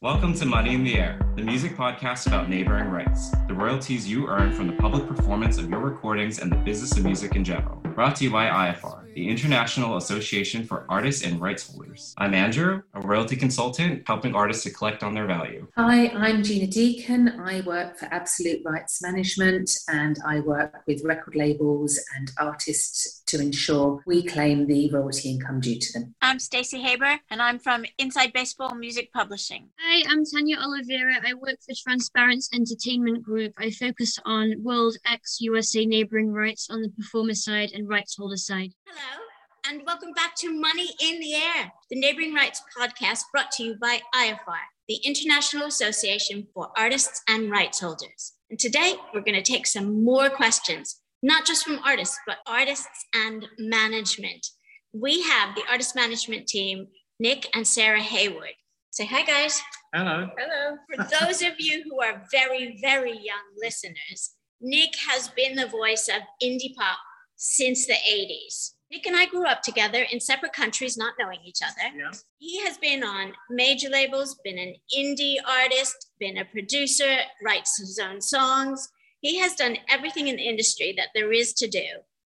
Welcome to Money in the Air, the music podcast about neighboring rights, the royalties you earn from the public performance of your recordings and the business of music in general. Brought to you by IFR, the International Association for Artists and Rights Holders. I'm Andrew, a royalty consultant helping artists to collect on their value. Hi, I'm Gina Deacon. I work for Absolute Rights Management and I work with record labels and artists to ensure we claim the royalty income due to them. I'm Stacey Haber and I'm from Inside Baseball Music Publishing. Hi, I'm Tanya Oliveira. I work for Transparence Entertainment Group. I focus on World X USA neighboring rights on the performer side and rights holder side. Hello, and welcome back to Money in the Air, the neighboring rights podcast brought to you by IFR, the International Association for Artists and Rights Holders. And today we're going to take some more questions, not just from artists, but artists and management. We have the artist management team, Nick and Sarah Heyward. Say hi, guys. Hello. Hello. For those of you who are very, very young listeners, Nick has been the voice of indie pop since the 80s. Nick and I grew up together in separate countries, not knowing each other. Yeah. He has been on major labels, been an indie artist, been a producer, writes his own songs. He has done everything in the industry that there is to do,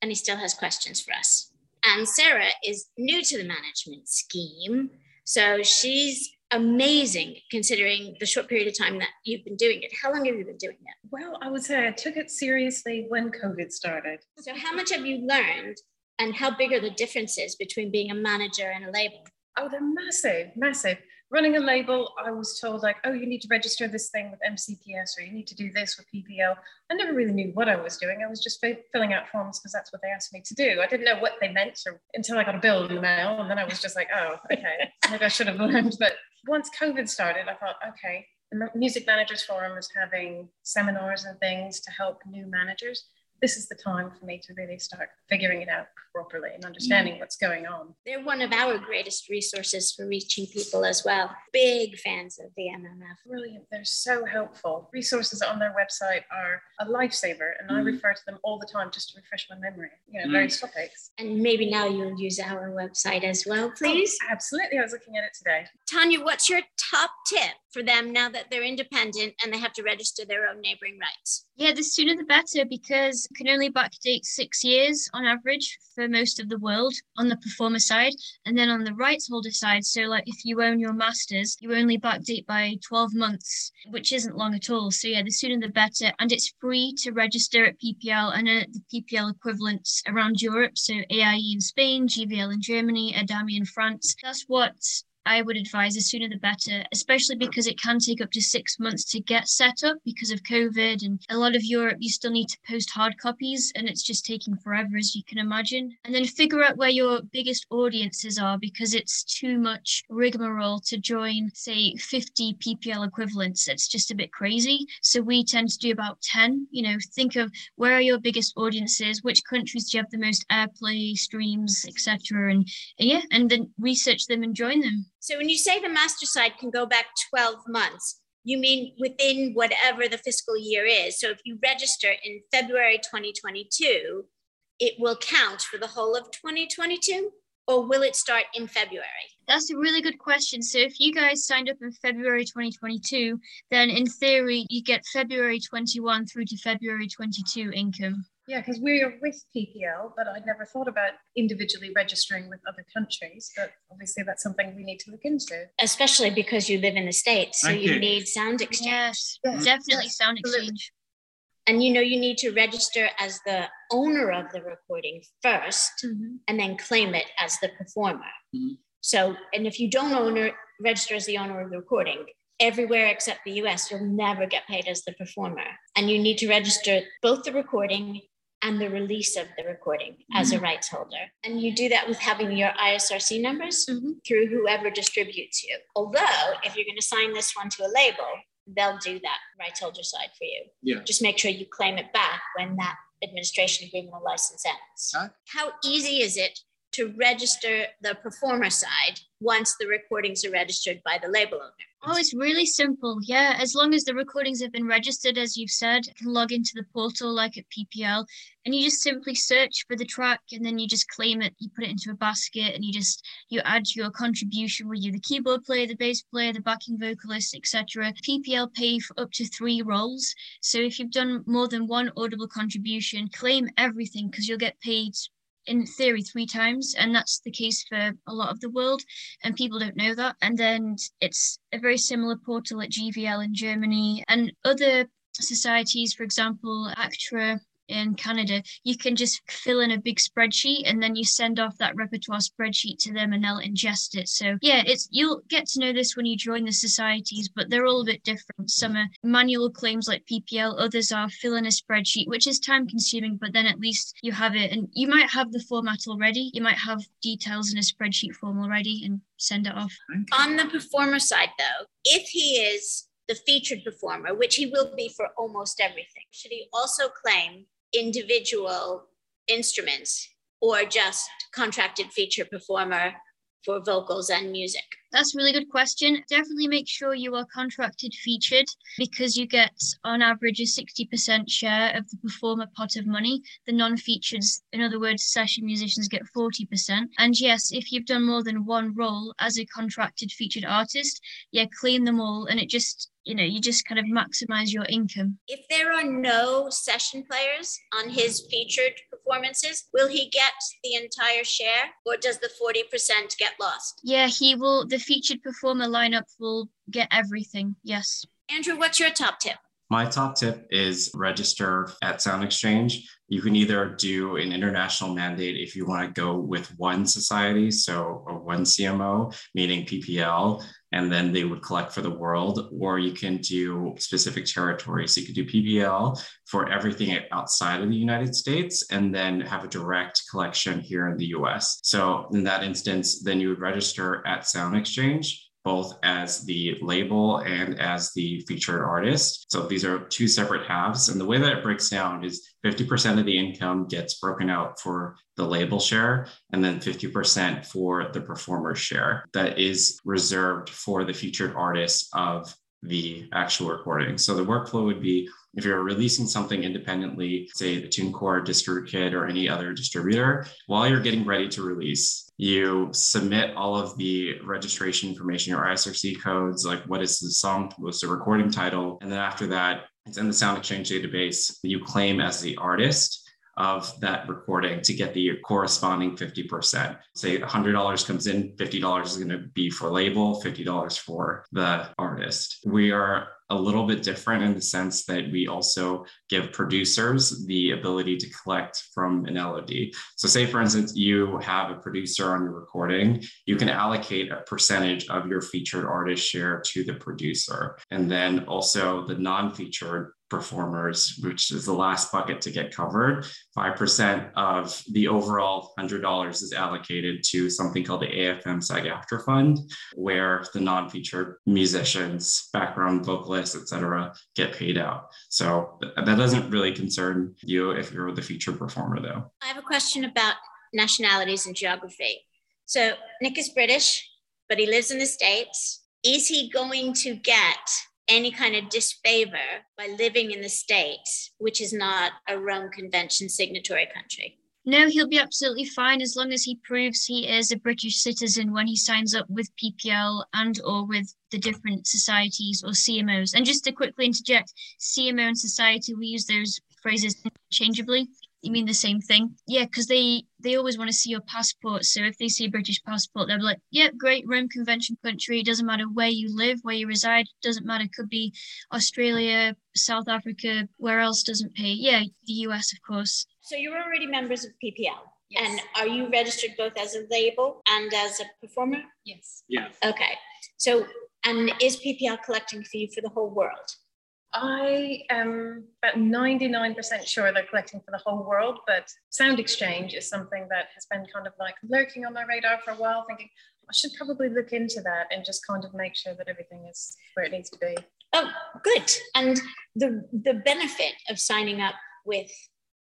and he still has questions for us. And Sarah is new to the management scheme, so she's amazing considering the short period of time that you've been doing it. How long have you been doing it? Well, I would say I took it seriously when COVID started. So, how much have you learned, and how big are the differences between being a manager and a label? Oh, they're massive, massive. Running a label, I was told, like, oh, you need to register this thing with MCPS or you need to do this with PPL. I never really knew what I was doing. I was just fi- filling out forms because that's what they asked me to do. I didn't know what they meant or, until I got a bill in the mail. And then I was just like, oh, okay, maybe I should have learned. But once COVID started, I thought, okay, the Music Managers Forum is having seminars and things to help new managers. This is the time for me to really start figuring it out properly and understanding what's going on. They're one of our greatest resources for reaching people as well. Big fans of the MMF. Brilliant. They're so helpful. Resources on their website are a lifesaver, and I Mhm. refer to them all the time just to refresh my memory. You know, Mm. various topics. And maybe now you'll use our website as well, please. Oh, absolutely. I was looking at it today. Tanya, what's your top tip for them now that they're independent and they have to register their own neighboring rights? Yeah, the sooner the better because it can only backdate six years on average for most of the world on the performer side. And then on the rights holder side, so like if you own your masters, you only backdate by 12 months, which isn't long at all. So yeah, the sooner the better. And it's free to register at PPL and at the PPL equivalents around Europe. So AIE in Spain, GVL in Germany, Adami in France. That's what I would advise the sooner the better, especially because it can take up to six months to get set up because of COVID. And a lot of Europe, you still need to post hard copies, and it's just taking forever, as you can imagine. And then figure out where your biggest audiences are because it's too much rigmarole to join, say, 50 PPL equivalents. It's just a bit crazy. So we tend to do about 10. You know, think of where are your biggest audiences, which countries do you have the most airplay, streams, etc. And, and yeah, and then research them and join them. So when you say the master side can go back 12 months, you mean within whatever the fiscal year is. So if you register in February 2022, it will count for the whole of 2022 or will it start in February? That's a really good question. So if you guys signed up in February 2022, then in theory you get February 21 through to February 22 income. Yeah, because we're with PPL, but I'd never thought about individually registering with other countries. But obviously, that's something we need to look into. Especially because you live in the States, so you you. need sound exchange. Yes, Yes, definitely yes, sound absolutely. exchange. And you know you need to register as the owner of the recording 1st Mhm. and then claim it as the performer. Mhm. So, and if you don't own it, register as the owner of the recording, everywhere except the US, you'll never get paid as the performer. And you need to register both the recording and the release of the recording as a rights holder. And you do that with having your ISRC numbers Mhm. through whoever distributes you. Although, if you're going to sign this one to a label, they'll do that rights holder side for you. Yeah. Just make sure you claim it back when that administration agreement or license ends. Okay. How easy is it to register the performer side once the recordings are registered by the label owner? Oh, it's really simple. Yeah, as long as the recordings have been registered, as you've said, you can log into the portal like at PPL, and you just simply search for the track, and then you just claim it. You put it into a basket, and you just you add your contribution with you, the keyboard player, the bass player, the backing vocalist, etc. PPL pay for up to three roles. So if you've done more than one audible contribution, claim everything because you'll get paid in theory three times and that's the case for a lot of the world and people don't know that. And then it's a very similar portal at gvl in germany and other societies for example actra in Canada, you can just fill in a big spreadsheet and then you send off that repertoire spreadsheet to them and they'll ingest it. So yeah, it's you'll get to know this when you join the societies, but they're all a bit different. Some are manual claims like PPL, others are fill in a spreadsheet, which is time consuming, but then at least you have it and you might have the format already. You might have details in a spreadsheet form already and send it off. On the performer side though, if he is the featured performer, which he will be for almost everything, should he also claim individual instruments or just contracted feature performer for vocals and music? That's a really good question. Definitely make sure you are contracted featured because you get, on average, a 60% share of the performer pot of money. The non featured, in other words, session musicians get 40%. And yes, if you've done more than one role as a contracted featured artist, yeah, clean them all. And it just you know, you just kind of maximize your income. If there are no session players on his featured performances, will he get the entire share or does the 40% get lost? Yeah, he will. The featured performer lineup will get everything. Yes. Andrew, what's your top tip? My top tip is register at Sound Exchange. You can either do an international mandate if you want to go with one society, so or one CMO, meaning PPL, and then they would collect for the world, or you can do specific territories. So you could do PPL for everything outside of the United States and then have a direct collection here in the US. So in that instance, then you would register at Sound Exchange both as the label and as the featured artist. So these are two separate halves. And the way that it breaks down is 50% of the income gets broken out for the label share, and then 50% for the performer share that is reserved for the featured artist of the actual recording. So the workflow would be if you're releasing something independently, say the TuneCore, DistroKid, or any other distributor, while you're getting ready to release, you submit all of the registration information, your ISRC codes, like what is the song, what's the recording title. And then after that, it's in the Sound Exchange database. You claim as the artist of that recording to get the corresponding 50%. Say $100 comes in, $50 is going to be for label, $50 for the artist. We are a little bit different in the sense that we also give producers the ability to collect from an LOD. So, say for instance, you have a producer on your recording, you can allocate a percentage of your featured artist share to the producer. And then also the non featured performers, which is the last bucket to get covered. 5% of the overall $100 is allocated to something called the AFM SAG AFTRA Fund, where the non featured musicians, background vocalists, etc., get paid out. So that doesn't really concern you if you're the featured performer, though. I have a question about nationalities and geography. So Nick is British, but he lives in the States. Is he going to get any kind of disfavor by living in the States, which is not a Rome Convention signatory country. No, he'll be absolutely fine as long as he proves he is a British citizen when he signs up with PPL and or with the different societies or CMOs. And just to quickly interject, CMO and society, we use those phrases interchangeably you mean the same thing? Yeah, because they they always want to see your passport. So if they see a British passport, they'll be like, "Yeah, great, Rome Convention country. It doesn't matter where you live, where you reside. Doesn't matter. Could be Australia, South Africa, where else doesn't pay. Yeah, the US, of course. So you're already members of PPL. Yes. And are you registered both as a label and as a performer? Yes. Yeah. Okay. So, and is PPL collecting for you for the whole world? I am about 99% sure they're collecting for the whole world, but Sound Exchange is something that has been kind of like lurking on my radar for a while, thinking I should probably look into that and just kind of make sure that everything is where it needs to be. Oh, good. And the, the benefit of signing up with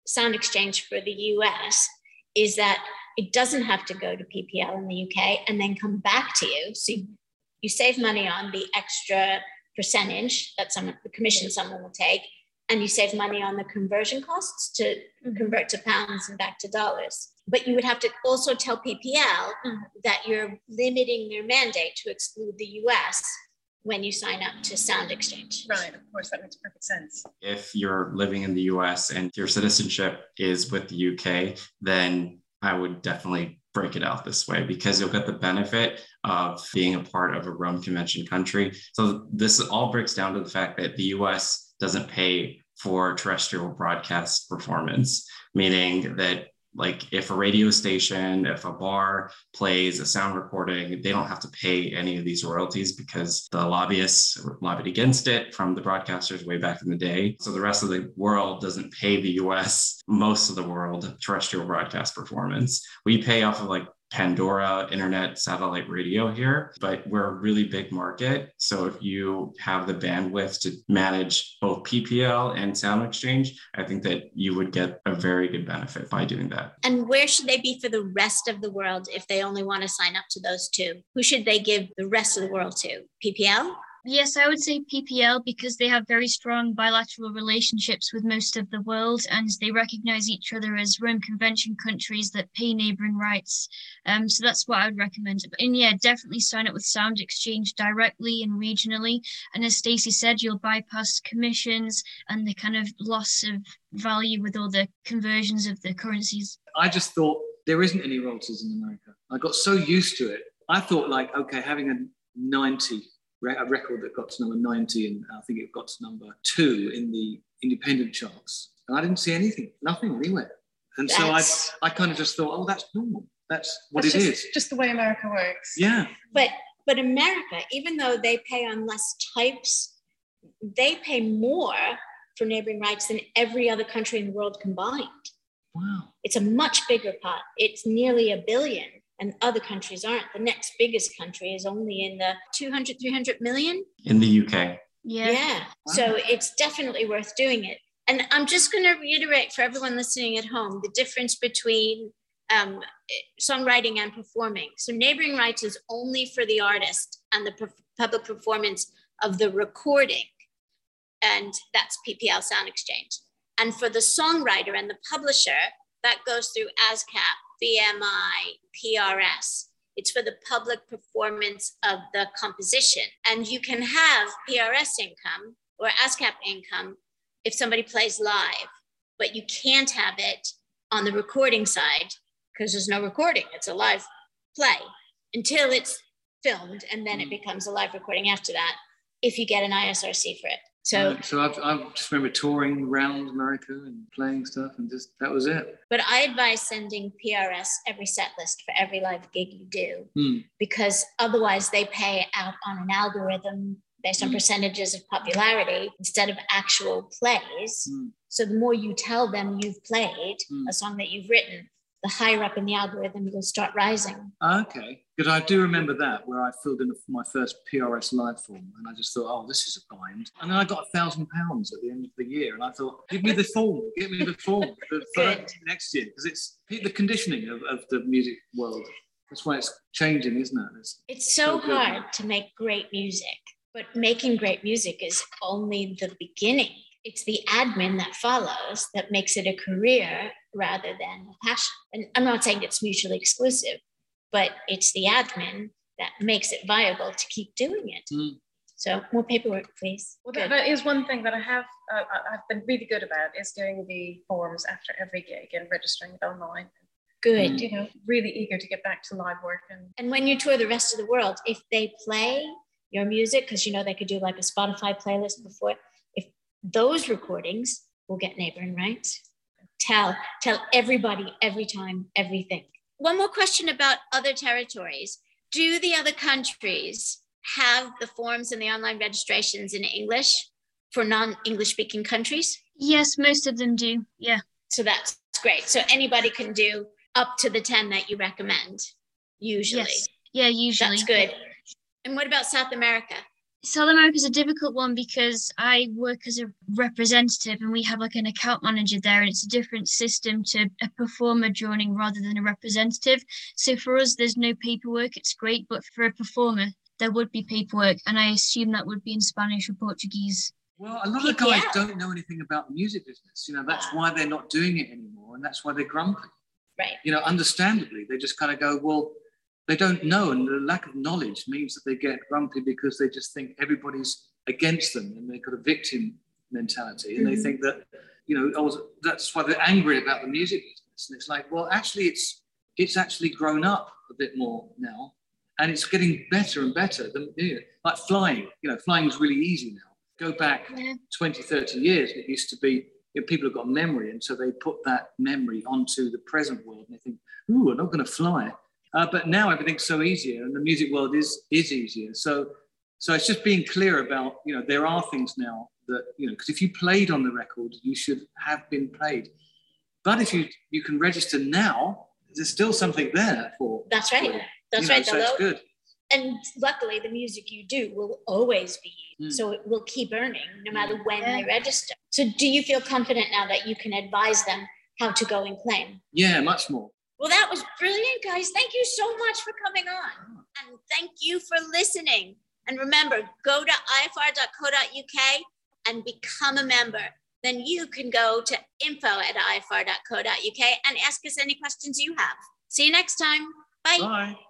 Sound Exchange for the US is that It doesn't have to go to PPL in the UK and then come back to you. So you, you save money on the extra percentage that someone, the commission someone will take, and you save money on the conversion costs to mm-hmm. convert to pounds and back to dollars. But you would have to also tell PPL mm-hmm. that you're limiting their mandate to exclude the US when you sign up to Sound Exchange. Right, of course, that makes perfect sense. If you're living in the US and your citizenship is with the UK, then I would definitely break it out this way because you'll get the benefit of being a part of a Rome Convention country. So this all breaks down to the fact that the US doesn't pay for terrestrial broadcast performance, meaning that like if a radio station if a bar plays a sound recording they don't have to pay any of these royalties because the lobbyists lobbied against it from the broadcasters way back in the day. So the rest of the world doesn't pay the us most of the world terrestrial broadcast performance. We pay off of like Pandora internet satellite radio here, but we're a really big market. So if you have the bandwidth to manage both PPL and Sound Exchange, I think that you would get a very good benefit by doing that. And where should they be for the rest of the world if they only want to sign up to those two? Who should they give the rest of the world to? PPL? Yes, I would say PPL because they have very strong bilateral relationships with most of the world and they recognize each other as Rome Convention countries that pay neighboring rights. Um, so that's what I would recommend. And yeah, definitely sign up with Sound Exchange directly and regionally. And as Stacey said, you'll bypass commissions and the kind of loss of value with all the conversions of the currencies. I just thought there isn't any royalties in America. I got so used to it. I thought like, okay, having a 90 a record that got to number 90 and I think it got to number two in the independent charts. And I didn't see anything, nothing anywhere. And that's, so I, I kind of just thought, oh, that's normal. That's what that's it just, is. Just the way America works. Yeah. But but America, even though they pay on less types, they pay more for neighboring rights than every other country in the world combined. Wow. It's a much bigger pot. It's nearly a billion and other countries aren't. The next biggest country is only in the 200, 300 million. In the UK. Yeah. Yeah. Wow. So it's definitely worth doing it. And I'm just going to reiterate for everyone listening at home the difference between um, songwriting and performing. So neighboring rights is only for the artist and the public performance of the recording. And that's PPL Sound Exchange. And for the songwriter and the publisher, that goes through ASCAP BMI, PRS. It's for the public performance of the composition. And you can have PRS income or ASCAP income if somebody plays live, but you can't have it on the recording side because there's no recording. It's a live play until it's filmed and then it hmm. becomes a live recording after that if you get an ISRC for it. So, uh, so I've, I just remember touring around America and playing stuff, and just that was it. But I advise sending PRS every set list for every live gig you do, mm. because otherwise they pay out on an algorithm based on mm. percentages of popularity instead of actual plays. Mm. So the more you tell them you've played hmm. a song that you've written, the higher up in the algorithm you'll start rising. Okay, because I do remember that where I filled in my first PRS live form, and I just thought, oh, this is a bind. And then I got a thousand pounds at the end of the year, and I thought, give me the form, give me the form for, next year, because it's the conditioning of, of the music world. That's why it's changing, isn't it? It's, it's so, so hard to make great music, but making great music is only the beginning it's the admin that follows that makes it a career rather than a passion. And I'm not saying it's mutually exclusive, but it's the admin that makes it viable to keep doing it. Mm. So more paperwork, please. Well, that, that is one thing that I have uh, I've been really good about is doing the forms after every gig and registering it online. Good. Mm. You know, really eager to get back to live work. And, and when you tour the rest of the world, if they play your music, because you know they could do like a Spotify playlist before, if those recordings will get neighboring rights, tell tell everybody every time everything. One more question about other territories. Do the other countries have the forms and the online registrations in english for non-english speaking countries? Yes most of them do yeah. So that's great. So anybody can do up to the 10 that you recommend usually. Yes. yeah usually. That's good. And what about south america South America is a difficult one because I work as a representative and we have like an account manager there, and it's a different system to a performer joining rather than a representative. So for us, there's no paperwork. It's great, but for a performer, there would be paperwork, and I assume that would be in Spanish or Portuguese. Well, a lot of guys don't know anything about the music business. You know, that's why they're not doing it anymore, and that's why they're grumpy. Right. You know, understandably, they just kind of go, well, they don't know, and the lack of knowledge means that they get grumpy because they just think everybody's against them, and they've got a victim mentality, and mm-hmm. they think that, you know, oh, that's why they're angry about the music business. And it's like, well, actually, it's it's actually grown up a bit more now, and it's getting better and better. Than, you know, like flying, you know, flying is really easy now go back yeah. 20, 30 years, it used to be you know, people have got memory, and so they put that memory onto the present world, and they think, "Ooh, I'm not going to fly." Uh, but now everything's so easier, and the music world is is easier. So, so it's just being clear about you know there are things now that you know because if you played on the record, you should have been played. But if you you can register now, there's still something there for. That's right. For, That's you know, right. So it's good and luckily the music you do will always be mm. so it will keep earning no matter hmm. when they register so do you feel confident now that you can advise them how to go and claim yeah much more well that was brilliant guys. Thank you so much for coming on. And thank you for listening. And remember go to ifr.co.uk and become a member. Then you can go to info at ifr.co.uk and ask us any questions you have. See you next time. Bye. Bye